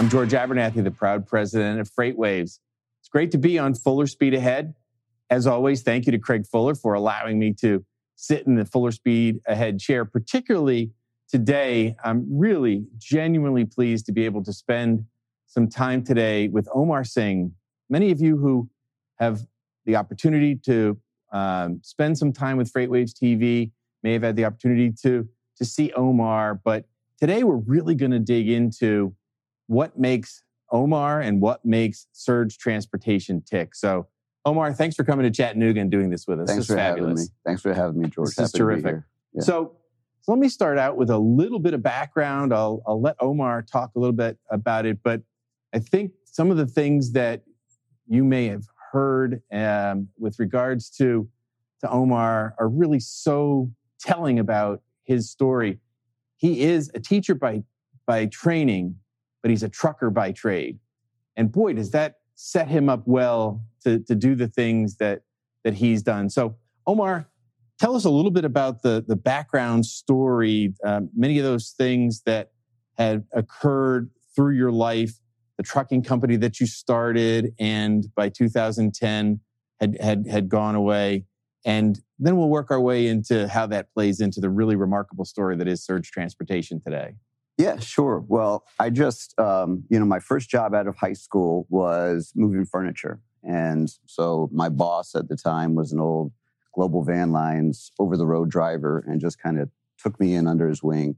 I'm George Abernathy, the proud president of FreightWaves. It's great to be on Fuller Speed Ahead. As always, thank you to Craig Fuller for allowing me to sit in the Fuller Speed Ahead chair, particularly today. I'm really genuinely pleased to be able to spend some time today with Omar Singh. Many of you who have the opportunity to um, spend some time with FreightWaves TV may have had the opportunity to, to see Omar, but today we're really going to dig into what makes Omar and what makes Surge Transportation tick. So, Omar, thanks for coming to Chattanooga and doing this with us. Thanks this for fabulous. having me. Thanks for having me, George. This Happy is terrific. Yeah. So, so let me start out with a little bit of background. I'll, I'll let Omar talk a little bit about it, but I think some of the things that you may have heard um, with regards to to Omar are really so telling about his story. He is a teacher by by training, but he's a trucker by trade. And boy, does that set him up well to, to do the things that, that he's done. So, Omar, tell us a little bit about the, the background story, um, many of those things that had occurred through your life, the trucking company that you started, and by 2010 had, had, had gone away. And then we'll work our way into how that plays into the really remarkable story that is Surge Transportation today. Yeah, sure. Well, I just, um, you know, my first job out of high school was moving furniture. And so my boss at the time was an old Global Van Lines over the road driver and just kind of took me in under his wing.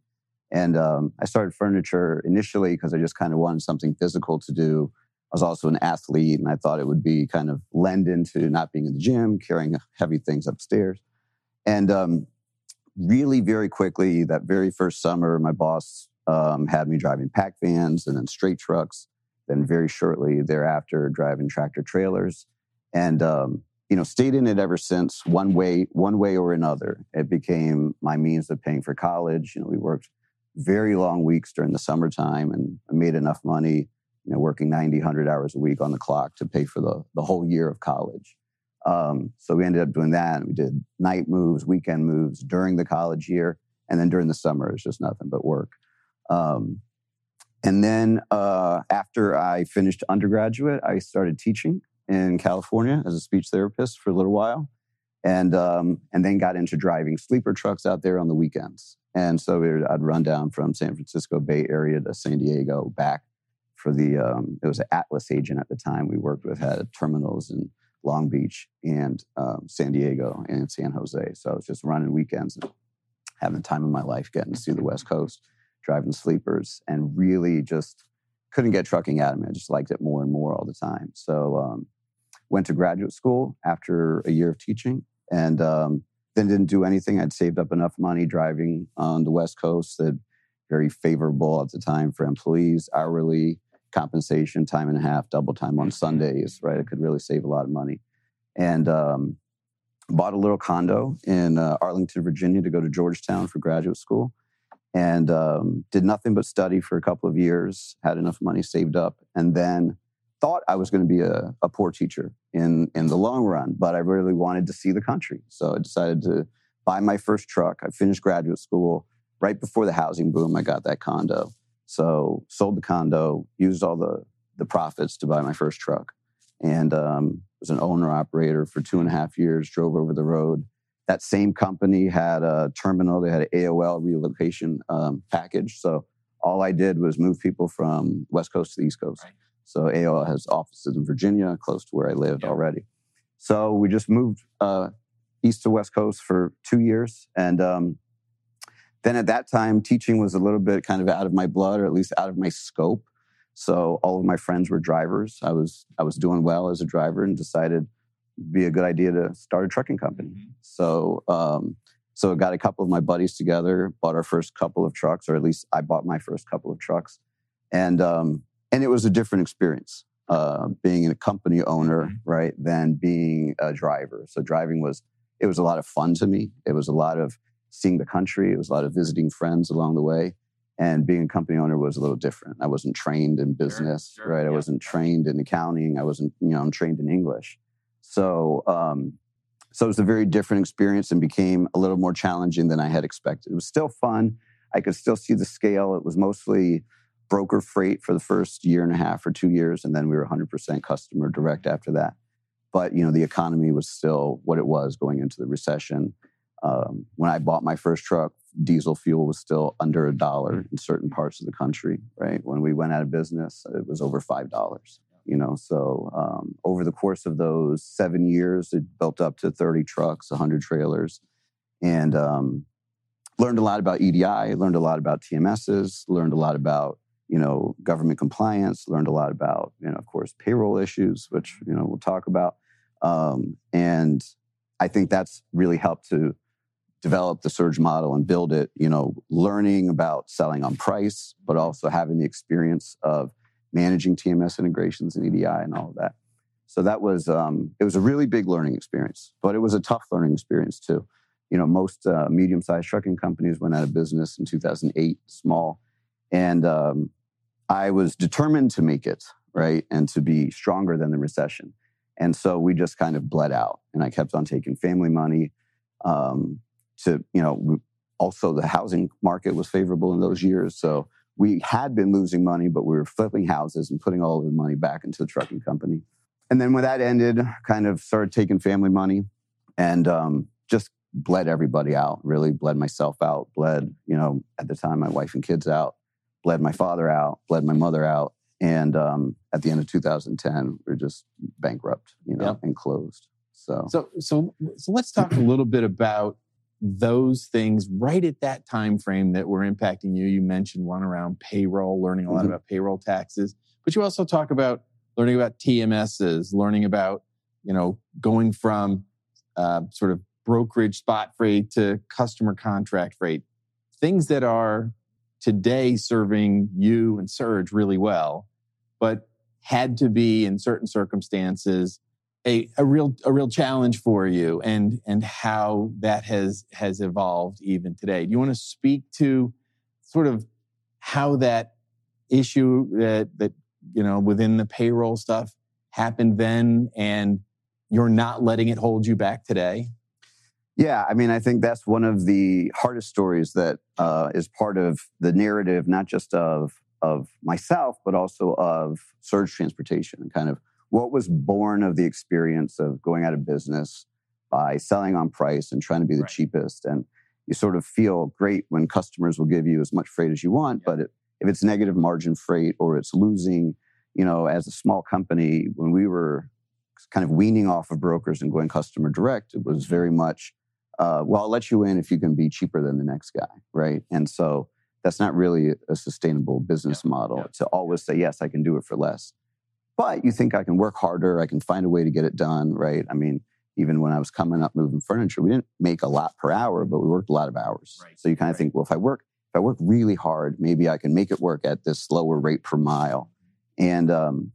And um, I started furniture initially because I just kind of wanted something physical to do. I was also an athlete and I thought it would be kind of lend into not being in the gym, carrying heavy things upstairs. And um, really, very quickly, that very first summer, my boss um, had me driving pack vans and then straight trucks. Then very shortly thereafter, driving tractor trailers, and um, you know stayed in it ever since. One way, one way or another, it became my means of paying for college. You know, we worked very long weeks during the summertime, and made enough money. You know, working 90, 100 hours a week on the clock to pay for the the whole year of college. Um, so we ended up doing that. We did night moves, weekend moves during the college year, and then during the summer, it's just nothing but work. Um, and then uh, after I finished undergraduate, I started teaching in California as a speech therapist for a little while, and um, and then got into driving sleeper trucks out there on the weekends. And so I'd run down from San Francisco Bay Area to San Diego back for the um, it was an Atlas agent at the time we worked with had terminals in Long Beach and um, San Diego and San Jose. So I was just running weekends and having the time of my life getting to see the West Coast driving sleepers and really just couldn't get trucking out of me. I just liked it more and more all the time. So um, went to graduate school after a year of teaching and um, then didn't do anything. I'd saved up enough money driving on the West Coast that very favorable at the time for employees, hourly compensation, time and a half, double time on Sundays, right? I could really save a lot of money. And um, bought a little condo in uh, Arlington, Virginia to go to Georgetown for graduate school and um, did nothing but study for a couple of years, had enough money saved up, and then thought I was going to be a, a, poor teacher in, in the long run, but I really wanted to see the country. So I decided to buy my first truck. I finished graduate school right before the housing boom. I got that condo. So sold the condo, used all the, the profits to buy my first truck, and um, was an owner operator for two and a half years, drove over the road, that same company had a terminal. They had an AOL relocation um, package. So all I did was move people from West Coast to the East Coast. Right. So AOL has offices in Virginia, close to where I lived already. So we just moved uh, east to West Coast for two years. And um, then at that time, teaching was a little bit kind of out of my blood, or at least out of my scope. So all of my friends were drivers. I was I was doing well as a driver, and decided be a good idea to start a trucking company. Mm-hmm. So, um, so I got a couple of my buddies together, bought our first couple of trucks, or at least I bought my first couple of trucks, and um, and it was a different experience uh, being a company owner, mm-hmm. right, than being a driver. So driving was it was a lot of fun to me. It was a lot of seeing the country. It was a lot of visiting friends along the way. And being a company owner was a little different. I wasn't trained in business, sure, sure, right? Yeah. I wasn't trained in accounting. I wasn't, you know, I'm trained in English. So, um, so it was a very different experience and became a little more challenging than I had expected. It was still fun. I could still see the scale. It was mostly broker freight for the first year and a half or two years, and then we were 100% customer direct after that. But you know, the economy was still what it was going into the recession. Um, when I bought my first truck, diesel fuel was still under a dollar in certain parts of the country. Right when we went out of business, it was over five dollars. You know, so um, over the course of those seven years, it built up to 30 trucks, 100 trailers, and um, learned a lot about EDI, learned a lot about TMSs, learned a lot about you know government compliance, learned a lot about you know of course payroll issues, which you know we'll talk about, um, and I think that's really helped to develop the surge model and build it. You know, learning about selling on price, but also having the experience of managing TMS integrations and EDI and all of that. So that was um, it was a really big learning experience, but it was a tough learning experience too you know, most uh, medium-sized trucking companies went out of business in 2008, small, and um, I was determined to make it right and to be stronger than the recession. And so we just kind of bled out, and I kept on taking family money. Um, to you know, also the housing market was favorable in those years, so we had been losing money, but we were flipping houses and putting all of the money back into the trucking company. And then when that ended, kind of started taking family money and um, just bled everybody out, really bled myself out, bled, you know, at the time, my wife and kids out, bled my father out, bled my mother out. And um, at the end of 2010, we are just bankrupt, you know, and closed. So, so, so, so let's talk a little bit about those things right at that time frame that were impacting you. You mentioned one around payroll, learning a lot mm-hmm. about payroll taxes, but you also talk about learning about TMSs, learning about, you know, going from uh, sort of brokerage spot freight to customer contract freight, things that are today serving you and Surge really well, but had to be in certain circumstances a, a real a real challenge for you and and how that has has evolved even today. Do you want to speak to sort of how that issue that that you know within the payroll stuff happened then and you're not letting it hold you back today? Yeah, I mean, I think that's one of the hardest stories that uh, is part of the narrative, not just of of myself, but also of surge transportation and kind of what was born of the experience of going out of business by selling on price and trying to be the right. cheapest. And you sort of feel great when customers will give you as much freight as you want, yeah. but it, if it's negative margin freight or it's losing, you know, as a small company, when we were kind of weaning off of brokers and going customer direct, it was very much uh, well, I'll let you in if you can be cheaper than the next guy, right? And so that's not really a sustainable business yeah, model yeah. to always say, yes, I can do it for less. But you think I can work harder, I can find a way to get it done, right? I mean, even when I was coming up moving furniture, we didn't make a lot per hour, but we worked a lot of hours. Right. So you kind of right. think, well, if I work, if I work really hard, maybe I can make it work at this lower rate per mile. And um,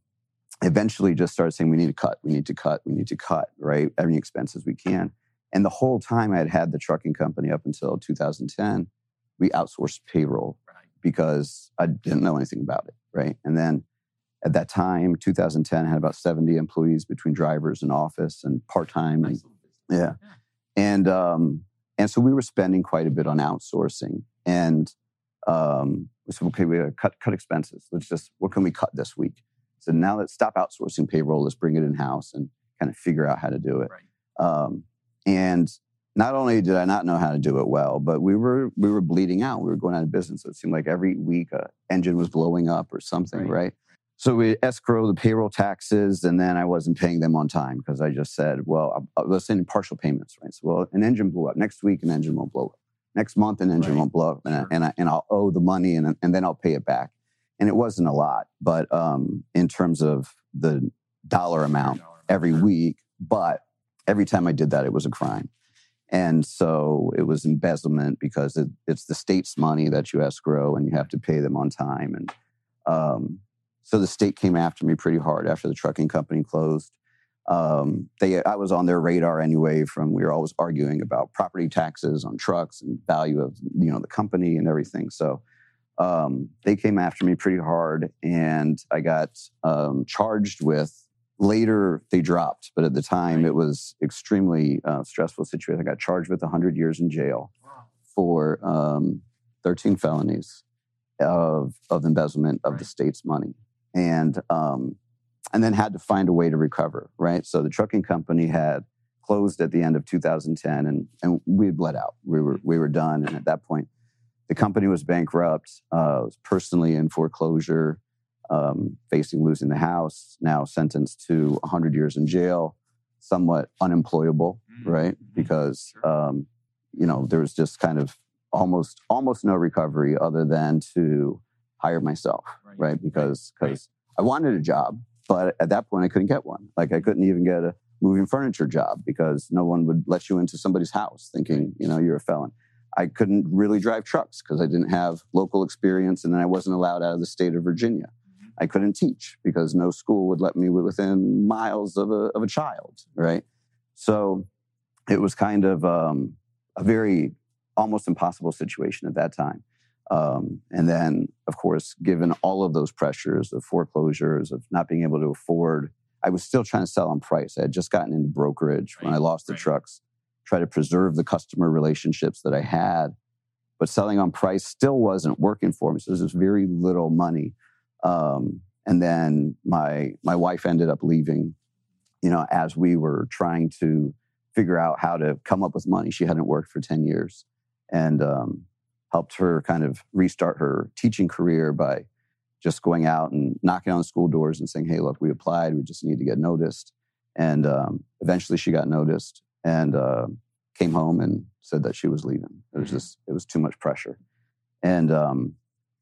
eventually just started saying, we need to cut, we need to cut, we need to cut, right? Every expenses we can. And the whole time I had had the trucking company up until 2010, we outsourced payroll right. because I didn't know anything about it, right? And then at that time, 2010, had about 70 employees between drivers and office and part time. And, yeah. And, um, and so we were spending quite a bit on outsourcing. And um, we said, okay, we cut, cut expenses. Let's just, what can we cut this week? So now let's stop outsourcing payroll. Let's bring it in house and kind of figure out how to do it. Right. Um, and not only did I not know how to do it well, but we were we were bleeding out. We were going out of business. It seemed like every week a engine was blowing up or something, right? right? So we escrow the payroll taxes, and then I wasn't paying them on time because I just said, well, I was sending partial payments, right? So, well, an engine blew up next week, an engine won't blow up. Next month, an engine right. won't blow up, and, sure. I, and, I, and I'll owe the money, and, and then I'll pay it back. And it wasn't a lot, but um, in terms of the dollar amount every week, but every time I did that, it was a crime. And so it was embezzlement because it, it's the state's money that you escrow and you have to pay them on time. And um, so the state came after me pretty hard after the trucking company closed. Um, they, I was on their radar anyway. From we were always arguing about property taxes on trucks and value of you know the company and everything. So um, they came after me pretty hard, and I got um, charged with Later, they dropped, but at the time, it was extremely uh, stressful situation. I got charged with 100 years in jail for um, 13 felonies, of of embezzlement of right. the state's money, and um, and then had to find a way to recover. Right. So the trucking company had closed at the end of 2010, and and we had bled out. We were we were done, and at that point, the company was bankrupt. Uh, was personally in foreclosure, um, facing losing the house. Now sentenced to 100 years in jail, somewhat unemployable, mm-hmm. right? Mm-hmm. Because um, you know there was just kind of almost almost no recovery other than to hire myself, right? right? Because because right. I wanted a job, but at that point I couldn't get one. Like I couldn't even get a moving furniture job because no one would let you into somebody's house thinking you know you're a felon. I couldn't really drive trucks because I didn't have local experience, and then I wasn't allowed out of the state of Virginia. Mm-hmm. I couldn't teach because no school would let me within miles of a of a child, right? So it was kind of um, a very almost impossible situation at that time. Um, and then, of course, given all of those pressures of foreclosures, of not being able to afford, I was still trying to sell on price. I had just gotten into brokerage right. when I lost right. the trucks, try to preserve the customer relationships that I had. But selling on price still wasn't working for me. So there was very little money. Um, and then my my wife ended up leaving, you know, as we were trying to figure out how to come up with money. She hadn't worked for 10 years and um, helped her kind of restart her teaching career by just going out and knocking on school doors and saying, "Hey, look, we applied. We just need to get noticed." And um, eventually, she got noticed and uh, came home and said that she was leaving. It was mm-hmm. just it was too much pressure, and um,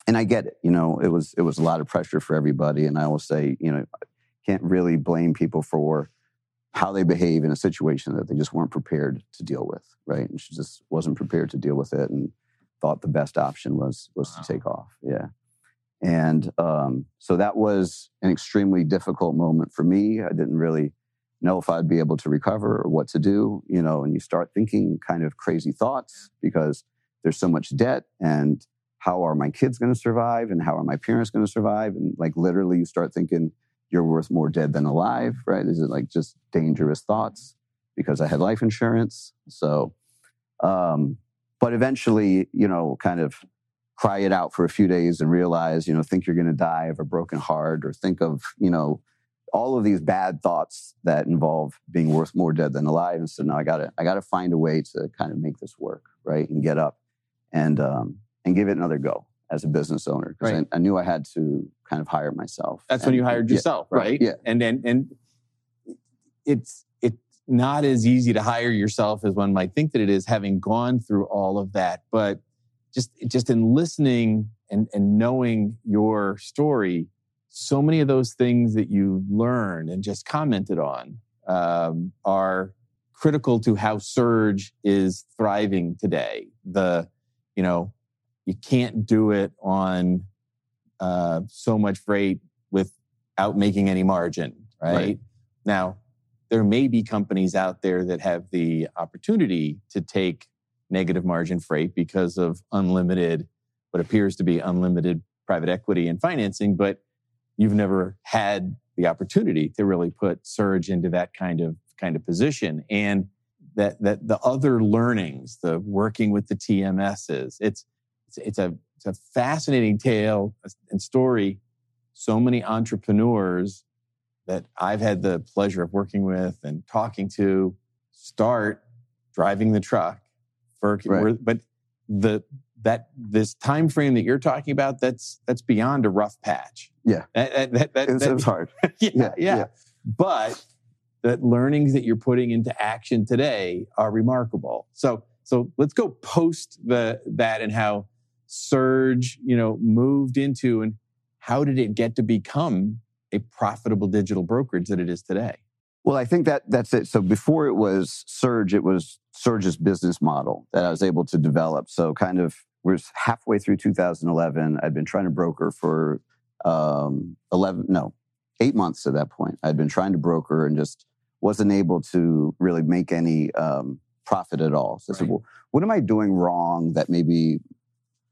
and I get it. You know, it was it was a lot of pressure for everybody. And I will say, you know, can't really blame people for how they behave in a situation that they just weren't prepared to deal with, right? And she just wasn't prepared to deal with it and thought the best option was was wow. to take off. Yeah. And um, so that was an extremely difficult moment for me. I didn't really know if I'd be able to recover or what to do, you know, and you start thinking kind of crazy thoughts because there's so much debt and how are my kids going to survive and how are my parents going to survive? And like literally you start thinking, you're worth more dead than alive, right? Is it like just dangerous thoughts because I had life insurance? So, um, but eventually, you know, kind of cry it out for a few days and realize, you know, think you're going to die of a broken heart or think of, you know, all of these bad thoughts that involve being worth more dead than alive. And so now I got to, I got to find a way to kind of make this work, right? And get up and, um, and give it another go as a business owner because right. I, I, knew I had to kind of hire myself. That's and, when you hired yourself, yeah, right? Yeah. And and and it's not as easy to hire yourself as one might think that it is, having gone through all of that. But just just in listening and and knowing your story, so many of those things that you learned and just commented on um, are critical to how Surge is thriving today. The you know you can't do it on uh, so much freight without making any margin, right? right? Now, there may be companies out there that have the opportunity to take negative margin freight because of unlimited, what appears to be unlimited private equity and financing, but you've never had the opportunity to really put surge into that kind of kind of position and that that the other learnings the working with the tms's it's it's, it's a it's a fascinating tale and story. So many entrepreneurs that I've had the pleasure of working with and talking to start driving the truck for right. but the that this time frame that you're talking about that's that's beyond a rough patch. Yeah. That, that, that, it's, it's hard. Yeah, yeah, yeah. yeah. But the learnings that you're putting into action today are remarkable. So so let's go post the that and how Surge, you know, moved into and how did it get to become a profitable digital brokerage that it is today? Well, I think that that's it. So before it was Surge, it was Surge's business model that I was able to develop. So kind of we're halfway through 2011. I'd been trying to broker for um, 11, no, eight months at that point. I'd been trying to broker and just wasn't able to really make any um, profit at all. So right. I said, well, what am I doing wrong that maybe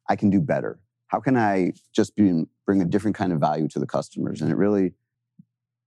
I can do better? How can I just be, bring a different kind of value to the customers? And it really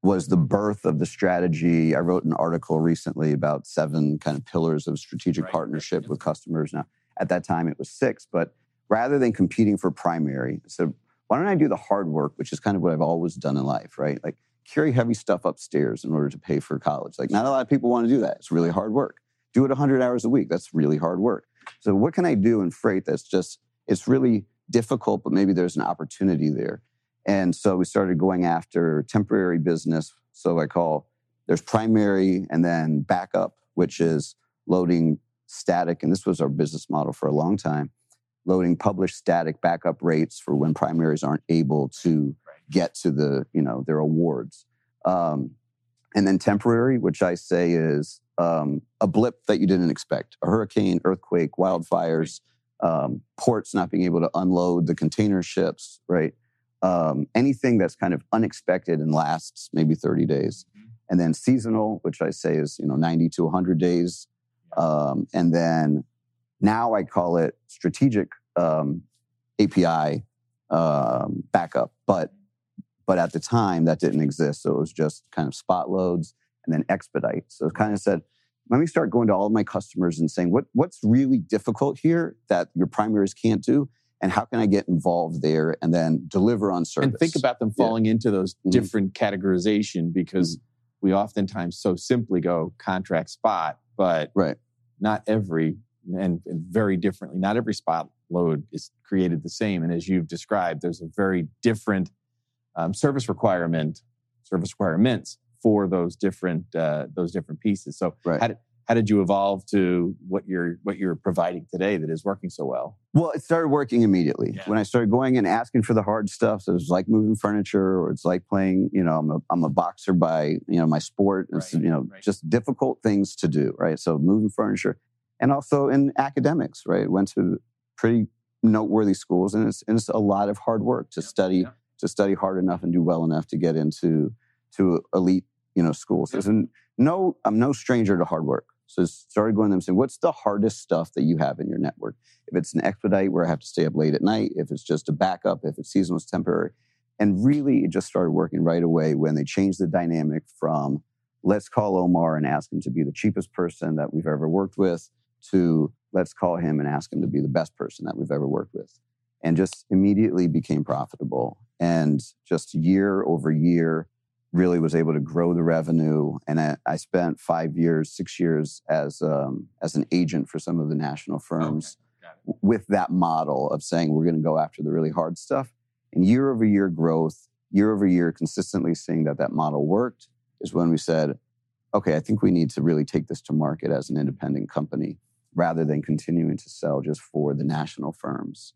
was the birth of the strategy. I wrote an article recently about seven kind of pillars of strategic right. partnership with customers. Now, at that time, it was six, but rather than competing for primary, I said, why don't I do the hard work, which is kind of what I've always done in life, right? Like carry heavy stuff upstairs in order to pay for college. Like not a lot of people want to do that. It's really hard work. Do it 100 hours a week. That's really hard work. So what can I do in freight that's just it's really difficult, but maybe there's an opportunity there. And so we started going after temporary business. So I call there's primary and then backup, which is loading static. And this was our business model for a long time loading published static backup rates for when primaries aren't able to get to the you know their awards um, and then temporary which i say is um, a blip that you didn't expect a hurricane earthquake wildfires um, ports not being able to unload the container ships right? Um, anything that's kind of unexpected and lasts maybe 30 days. Mm-hmm. and then seasonal which i say is you know 90 to 100 days. Um, and then now I call it strategic um, API um, backup, but but at the time that didn't exist, so it was just kind of spot loads and then expedite. So it kind of said, let me start going to all of my customers and saying what what's really difficult here that your primaries can't do, and how can I get involved there and then deliver on service. And think about them falling yeah. into those mm-hmm. different categorization because mm-hmm. we oftentimes so simply go contract spot, but right. not every and, and, very differently. Not every spot load is created the same. And as you've described, there's a very different um, service requirement, service requirements for those different uh, those different pieces. So right. how did how did you evolve to what you're what you're providing today that is working so well? Well, it started working immediately yeah. when I started going and asking for the hard stuff. So it was like moving furniture, or it's like playing. You know, I'm a I'm a boxer by you know my sport. It's right. you know right. just difficult things to do. Right. So moving furniture and also in academics, right? Went to pretty noteworthy schools, and it's, and it's a lot of hard work to study to study hard enough and do well enough to get into to elite you know schools. There's no I'm no stranger to hard work. So I started going to them saying, what's the hardest stuff that you have in your network? If it's an expedite where I have to stay up late at night, if it's just a backup, if it's seasonal, it's temporary. And really, it just started working right away when they changed the dynamic from let's call Omar and ask him to be the cheapest person that we've ever worked with to let's call him and ask him to be the best person that we've ever worked with. And just immediately became profitable. And just year over year, really was able to grow the revenue. And I, I spent five years, six years as um, as an agent for some of the national firms okay. with that model of saying we're going to go after the really hard stuff. And year over year growth, year over year, consistently seeing that that model worked is when we said, okay, I think we need to really take this to market as an independent company rather than continuing to sell just for the national firms.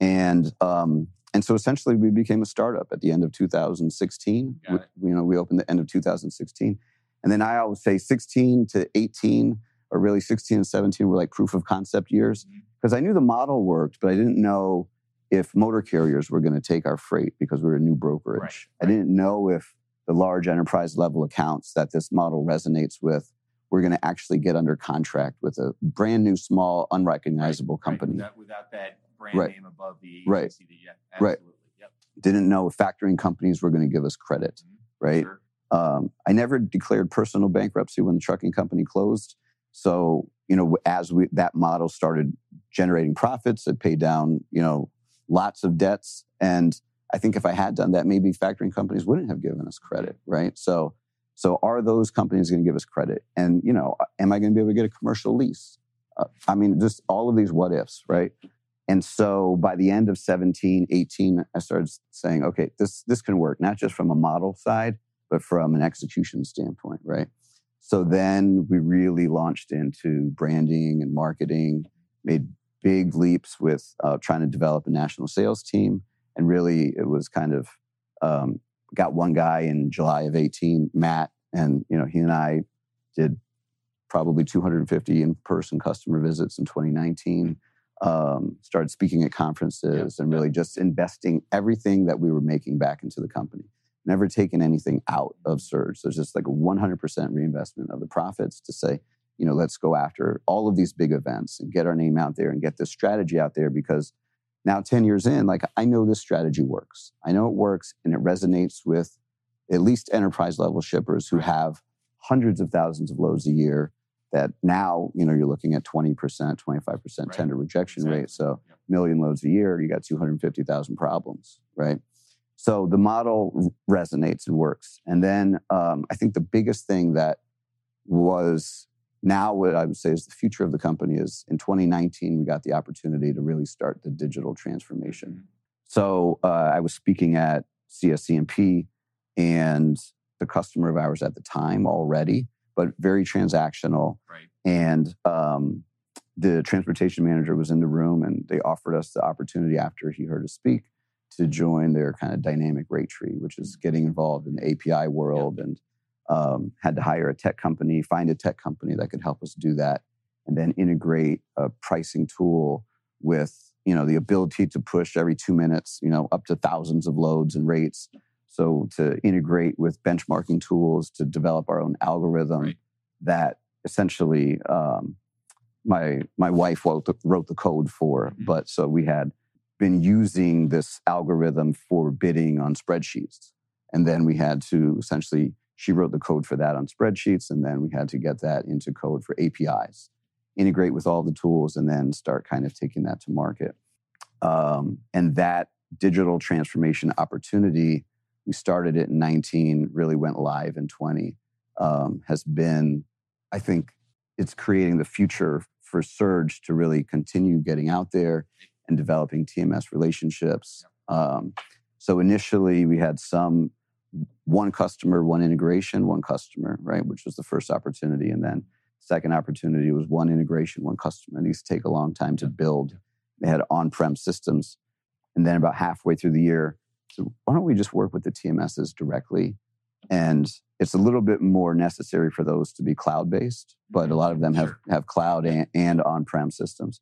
And um, and so essentially, we became a startup at the end of 2016. We, you know, we opened the end of 2016, and then I always say 16 to 18, or really 16 and 17 were like proof of concept years because mm-hmm. I knew the model worked, but I didn't know if motor carriers were going to take our freight because we were a new brokerage. Right, right. I didn't know if the large enterprise level accounts that this model resonates with we're going to actually get under contract with a brand new, small, unrecognizable right, company. Without, without, that brand right. name above the right. right. Yep. Didn't know if factoring companies were going to give us credit, mm-hmm. right? Sure. Um, I never declared personal bankruptcy when the trucking company closed. So, you know, as we, that model started generating profits, it paid down, you know, lots of debts. And I think if I had done that, maybe factoring companies wouldn't have given us credit, right? So so are those companies going to give us credit? And you know, am I going to be able to get a commercial lease? Uh, I mean, just all of these what ifs, right? And so by the end of 17, 18, I started saying, okay, this this can work, not just from a model side, but from an execution standpoint, right? So then we really launched into branding and marketing, made big leaps with uh, trying to develop a national sales team. And really, it was kind of um, got one guy in July of 18, Matt, and you know he and I did probably 250 in-person customer visits in 2019. Um, started speaking at conferences and really just investing everything that we were making back into the company. Never taken anything out of Surge. So it's just like a 100% reinvestment of the profits to say, you know, let's go after all of these big events and get our name out there and get this strategy out there because now 10 years in like i know this strategy works i know it works and it resonates with at least enterprise level shippers who have hundreds of thousands of loads a year that now, you know, you're looking at 20%, 25% right. tender rejection exactly. rate. So yep. million loads a year, you got 250,000 problems, right? So the model resonates and works. And then um, I think the biggest thing that was now what I would say is the future of the company is in 2019, we got the opportunity to really start the digital transformation. Mm-hmm. So uh, I was speaking at CSCMP and the customer of ours at the time already, but very transactional. Right. And um, the transportation manager was in the room and they offered us the opportunity after he heard us speak to join their kind of dynamic rate tree, which is getting involved in the API world and um, had to hire a tech company, find a tech company that could help us do that, and then integrate a pricing tool with you know the ability to push every two minutes, you know, up to thousands of loads and rates. So to integrate with benchmarking tools to develop our own algorithm right. that essentially um, my my wife wrote the, wrote the code for. Mm-hmm. But so we had been using this algorithm for bidding on spreadsheets. And then we had to essentially, she wrote the code for that on spreadsheets, and then we had to get that into code for APIs, integrate with all the tools, and then start kind of taking that to market. Um, and that digital transformation opportunity, we started it in 19, really went live in 20, um, has been, I think, it's creating the future for Surge to really continue getting out there and developing TMS relationships. Um, so initially, we had some one customer, one integration, one customer, right, which was the first opportunity, and then second opportunity was one integration, one customer. And these take a long time to build. They had on-prem systems, and then about halfway through the year, so why don't we just work with the TMSs directly? And it's a little bit more necessary for those to be cloud-based, but a lot of them have have cloud and, and on-prem systems.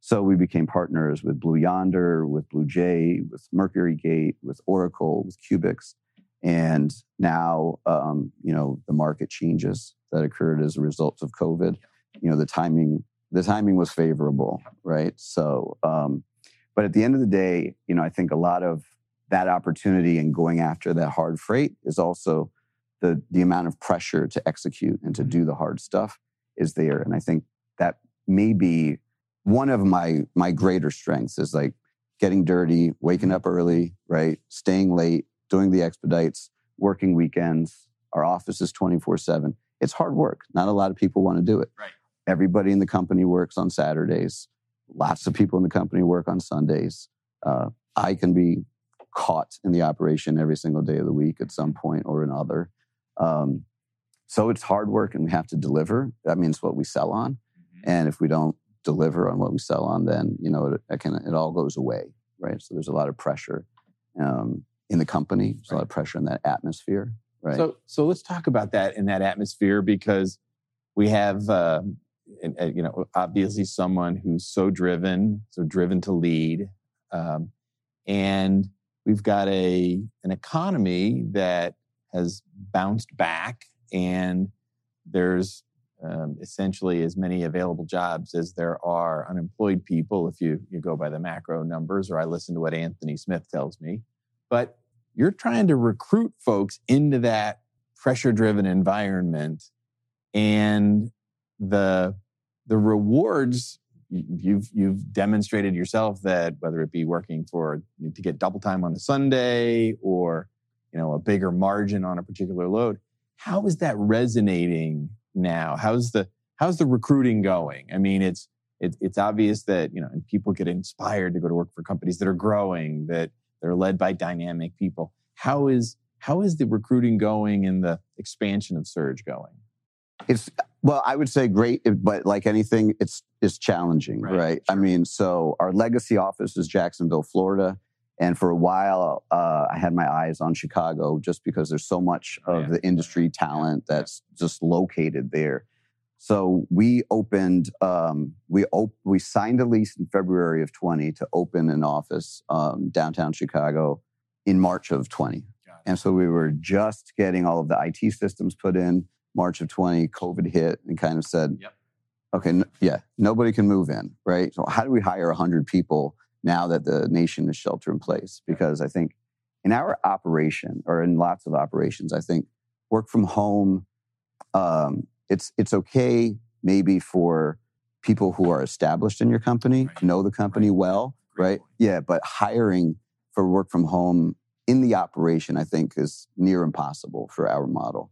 So we became partners with Blue Yonder, with BluJay, with Mercury Gate, with Oracle, with Kuebix. And now, um, you know, the market changes that occurred as a result of COVID. You know, the timing, the timing was favorable, right? So, um, but at the end of the day, you know, I think a lot of that opportunity and going after that hard freight is also the the amount of pressure to execute and to mm-hmm. do the hard stuff is there. And I think that may be one of my my greater strengths is like getting dirty, waking up early, right? Staying late, doing the expedites, working weekends. Our office is 24 7. It's hard work. Not a lot of people want to do it. Right. Everybody in the company works on Saturdays. Lots of people in the company work on Sundays. Uh, I can be caught in the operation every single day of the week at some point or another. Um, so it's hard work and we have to deliver. That means what we sell on. Mm-hmm. And if we don't deliver on what we sell on, then you know it, it can it all goes away, right? So there's a lot of pressure um, in the company. There's a lot of pressure in that atmosphere, right? So so let's talk about that in that atmosphere because we have. Uh, you know, obviously, someone who's so driven, so driven to lead, um, and we've got a an economy that has bounced back, and there's um, essentially as many available jobs as there are unemployed people if you, you go by the macro numbers or i listen to what anthony smith tells me. But you're trying to recruit folks into that pressure driven environment and the the rewards you've you've demonstrated yourself that whether it be working for to get double time on a sunday or you know a bigger margin on a particular load how is that resonating now? How's the how's the recruiting going? I mean, it's it, it's obvious that you know and people get inspired to go to work for companies that are growing, that they're led by dynamic people. How is how is the recruiting going and the expansion of Surge going? It's well, I would say great, but like anything, it's it's challenging, right? right? Sure. I mean, so our legacy office is Jacksonville, Florida. And for a while, uh, I had my eyes on Chicago just because there's so much of yeah. the industry talent that's just located there. So we opened, um, we op- we signed a lease in February of 20 to open an office um, downtown Chicago in March of 20. And so we were just getting all of the IT systems put in. March of 20, COVID hit and kind of said, yep. okay, n- yeah, nobody can move in, right? So how do we hire 100 people now that the nation is shelter in place. Because I think in our operation, or in lots of operations, I think work from home, um, it's it's okay maybe for people who are established in your company, Right. know the company Right. well, Great right? point. Yeah, but hiring for work from home in the operation, I think, is near impossible for our model.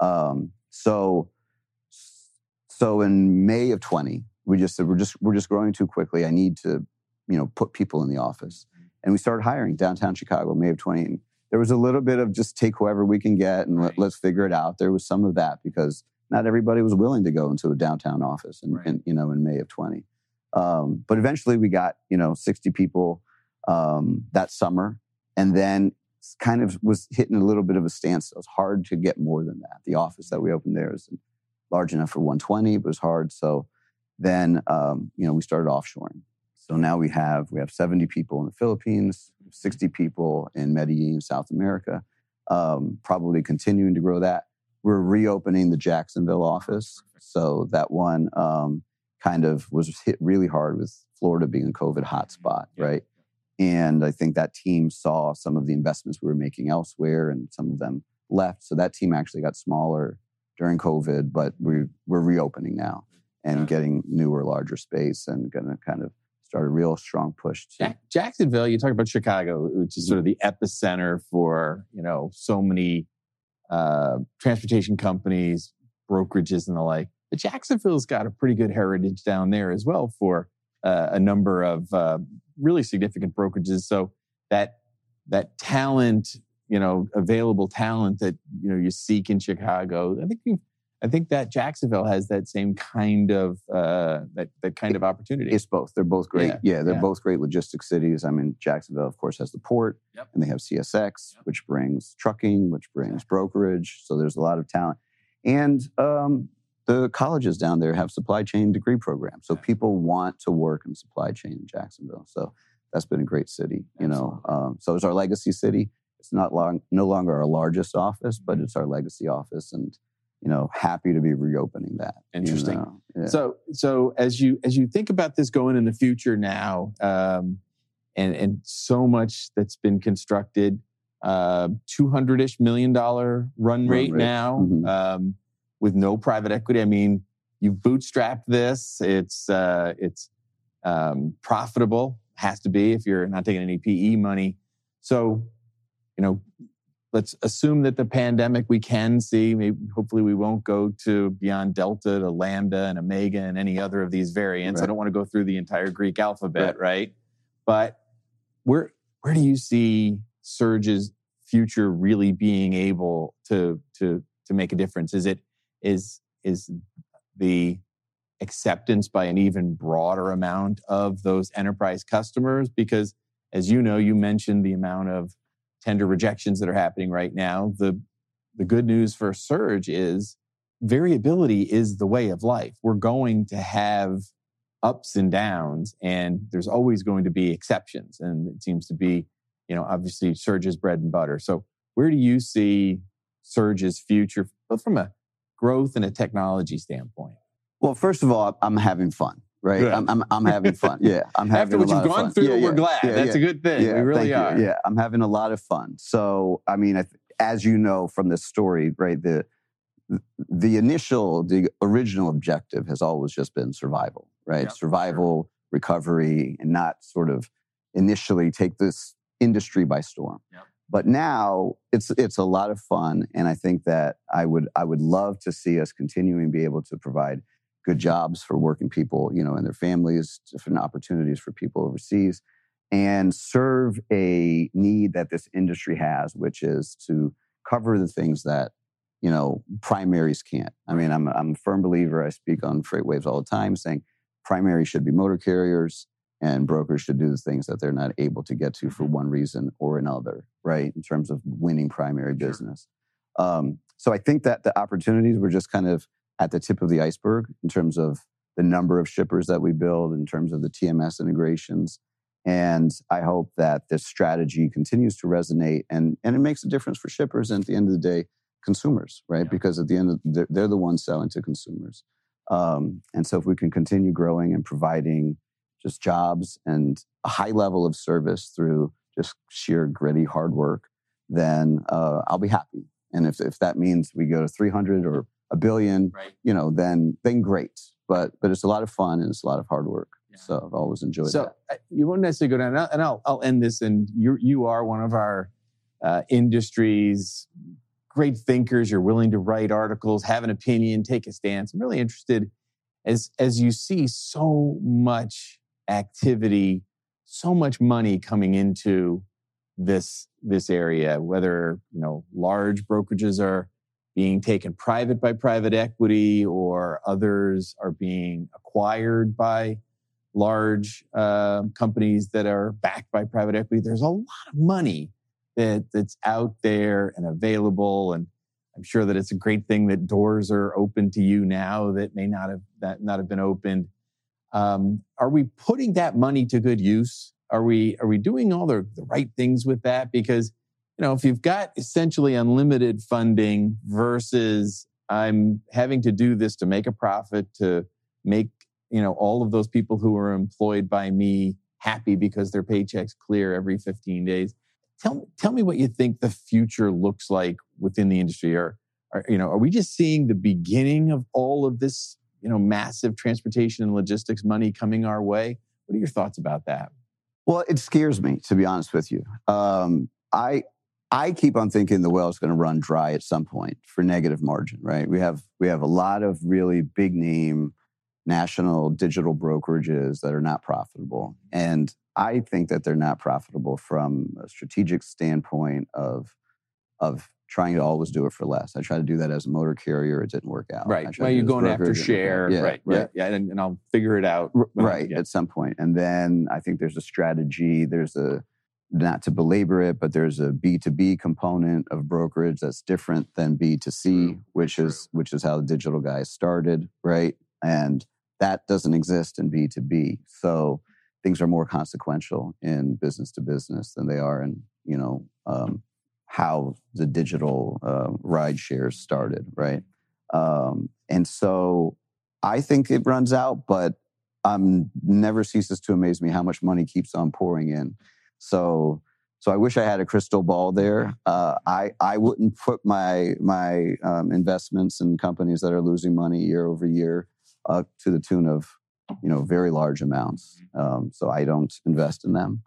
Um, so, so in May of 20, we just said we're just we're just growing too quickly. I need to, you know, put people in the office, and we started hiring downtown Chicago, May of 20. And there was a little bit of just take whoever we can get and Right. let, let's figure it out. There was some of that because not everybody was willing to go into a downtown office, in, Right. you know, in May of 20. Um, but eventually, we got you know 60 people um, that summer, and then kind of was hitting a little bit of a standstill. It was hard to get more than that. The office that we opened there is large enough for 120, but it was hard. So then um, you know we started offshoring. So now we have we have 70 people in the Philippines, 60 people in Medellin, South America. Um, probably continuing to grow that. We're reopening the Jacksonville office. So that one um, kind of was hit really hard with Florida being a COVID hotspot, right? And I think that team saw some of the investments we were making elsewhere, and some of them left. So that team actually got smaller during COVID, but we we're reopening now and getting newer, larger space, and going to kind of start a real strong push to Jack- Jacksonville, you talk about Chicago, which is sort of the epicenter for you know so many uh, transportation companies, brokerages, and the like. But Jacksonville's got a pretty good heritage down there as well for uh, a number of uh, really significant brokerages. So that that talent, you know, available talent that you know you seek in Chicago, I think you. I think that Jacksonville has that same kind of uh, that that kind of opportunity. It's both. They're both great. Yeah, Yeah, they're yeah. both great logistics cities. I mean, Jacksonville, of course, has the port, Yep. and they have CSX, Yep. which brings trucking, which brings brokerage. So there's a lot of talent, and um, the colleges down there have supply chain degree programs. So people want to work in supply chain in Jacksonville. So that's been a great city. You know, um, so it's our legacy city. It's not long, no longer our largest office, but it's our legacy office, and you know, happy to be reopening that. you Interesting. know. Yeah. So, so as you as you think about this going in the future now, um, and and so much that's been constructed, uh, two hundred ish million dollar run Run rate, rate. now, Mhm. um, with no private equity. I mean, you've bootstrapped this. It's uh, it's um, profitable. Has to be if you're not taking any PE money. So, you know, let's assume that the pandemic we can see. Maybe hopefully we won't go to beyond Delta to Lambda and Omega and any other of these variants. I don't want to go through the entire Greek alphabet, right? But where where do you see Surge's future really being able to to to make a difference? Is it is is the acceptance by an even broader amount of those enterprise customers? Because as you know, you mentioned the amount of tender rejections that are happening right now. The the good news for Surge is variability is the way of life. We're going to have ups and downs, and there's always going to be exceptions. And it seems to be, you know, obviously Surge's bread and butter. So where do you see Surge's future, both from a growth and a technology standpoint? Well, first of all, I'm having fun, right? I'm, I'm, I'm having fun. Yeah, I'm having After a what you've gone through, Yeah, we're glad. yeah, That's yeah. a good thing. Yeah, we really thank you. are. Yeah, I'm having a lot of fun. So, I mean, as you know from this story, right? The the initial, the original objective has always just been survival, right? Survival, recovery, and not sort of initially take this industry by storm. But now it's it's a lot of fun, and I think that I would I would love to see us continuing to be able to provide good jobs for working people, you know, and their families, different opportunities for people overseas, and serve a need that this industry has, which is to cover the things that you know primaries can't. I mean, I'm I'm a firm believer. I speak on FreightWaves all the time, saying primary should be motor carriers and brokers should do the things that they're not able to get to for one reason or another, right? In terms of winning primary Sure. business. Um, so I think that the opportunities were just kind of at the tip of the iceberg in terms of the number of shippers that we build, in terms of the TMS integrations. And I hope that this strategy continues to resonate and, and it makes a difference for shippers and at the end of the day, consumers, right? Yeah. Because at the end of they're, they're the ones selling to consumers. Um, and so if we can continue growing and providing just jobs and a high level of service through just sheer gritty hard work, then uh, I'll be happy. And if, if that means we go to 300 or a billion, Right. you know, then then great. But but it's a lot of fun and it's a lot of hard work. Yeah. So I've always enjoyed So that. uh, you won't necessarily go down, and I'll, and I'll, I'll end this. And you you are one of our uh, industry's great thinkers. You're willing to write articles, have an opinion, take a stance. I'm really interested as as you see so much activity, so much money coming into this this area. Whether you know large brokerages are being taken private by private equity, or others are being acquired by large uh, companies that are backed by private equity. There's a lot of money that that's out there and available, and I'm sure that it's a great thing that doors are open to you now that may not have that not have been opened. Um, are we putting that money to good use? Are we are we doing all the, the right things with that? Because you know, if you've got essentially unlimited funding versus I'm having to do this to make a profit to make you know all of those people who are employed by me happy because their paychecks clear every 15 days tell me tell me what you think the future looks like within the industry or, or you know are we just seeing the beginning of all of this you know massive transportation and logistics money coming our way what are your thoughts about that Well, it scares me to be honest with you. Um, I I keep on thinking the well is going to run dry at some point for negative margin. Right? We have we have a lot of really big name national digital brokerages that are not profitable, and I think that they're not profitable from a strategic standpoint of of trying to always do it for less. I tried to do that as a motor carrier; it didn't work out. Right well you're do it as going after brokerage, it didn't work out. share Yeah, right yeah. right yeah and, and i'll figure it out right yeah. at some point. point and then i think there's a strategy there's a not to belabor it but there's a b2b component of brokerage that's different than b2c True, which true. is which is how the digital guys started right and that doesn't exist in b2b so things are more consequential in business to business than they are in you know um, how the digital uh, ride shares started right um, and so i think it runs out but um, never ceases to amaze me how much money keeps on pouring in. So, so I wish I had a crystal ball there. Uh, I I wouldn't put my my um, investments in companies that are losing money year over year uh, to the tune of you know very large amounts. Um, so I don't invest in them.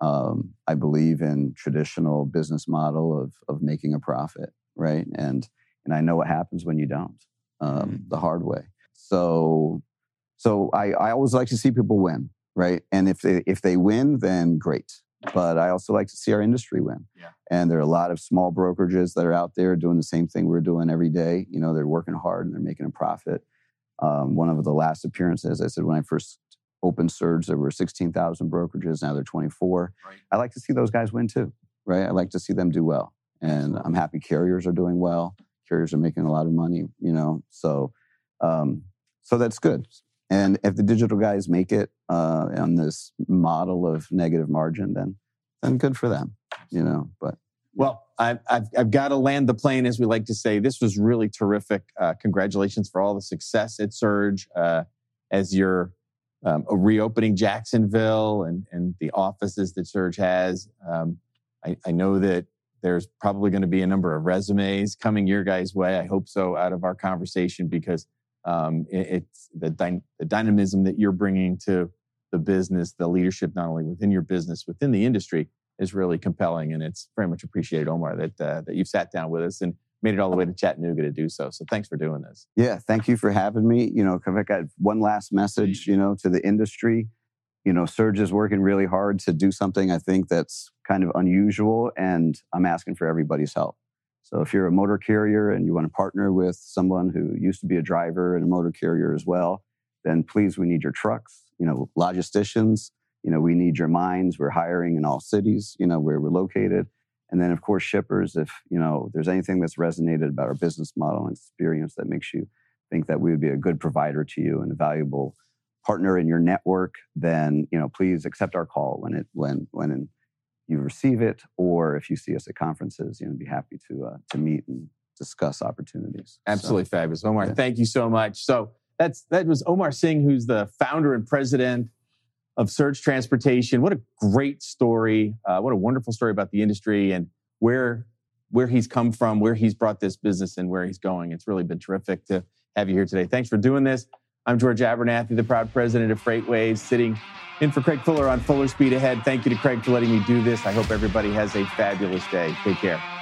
Um, I believe in traditional business model of of making a profit, right? And and I know what happens when you don't, um, the hard way. So so I, I always like to see people win, right? And if they if they win, then great. But I also like to see our industry win. Yeah. And there are a lot of small brokerages that are out there doing the same thing we're doing every day. You know, they're working hard and they're making a profit. Um, one of the last appearances, I said when I first opened Surge, there were 16,000 brokerages. Now they're 24. Right. I like to see those guys win too, right? I like to see them do well. And I'm happy carriers are doing well. Carriers are making a lot of money, you know. So, um, so that's good. And if the digital guys make it uh, on this model of negative margin, then then good for them, you know. But Well, I've, I've, I've got to land the plane, as we like to say. This was really terrific. Uh, congratulations for all the success at Surge uh, as you're um, reopening Jacksonville and, and the offices that Surge has. Um, I, I know that there's probably going to be a number of resumes coming your guys' way. I hope so out of our conversation because um, it, it's the, dy- the dynamism that you're bringing to the business, the leadership, not only within your business, within the industry, is really compelling, and it's very much appreciated, Omar, that uh, that you've sat down with us and made it all the way to Chattanooga to do so. So thanks for doing this. yeah, thank you for having me. You know, if I got one last message, you know, to the industry. You know, Surge is working really hard to do something I think that's kind of unusual, and I'm asking for everybody's help. So if you're a motor carrier and you want to partner with someone who used to be a driver and a motor carrier as well, then please, we need your trucks. You know, logisticians. You know, we need your minds. We're hiring in all cities. You know, where we're located. And then, of course, shippers. If you know there's anything that's resonated about our business model and experience that makes you think that we would be a good provider to you and a valuable partner in your network, then you know please accept our call when it when when you receive it, or if you see us at conferences, you know, be happy to uh, to meet and discuss opportunities. So, Absolutely fabulous, Omar. yeah. Thank you so much. So that's that was Omar Singh, who's the founder and president of Surge Transportation. What a great story! Uh, what a wonderful story about the industry and where where he's come from, where he's brought this business, and where he's going. It's really been terrific to have you here today. Thanks for doing this. I'm George Abernathy, the proud president of FreightWaves, sitting in for Craig Fuller on Fuller Speed Ahead. Thank you to Craig for letting me do this. I hope everybody has a fabulous day. Take care.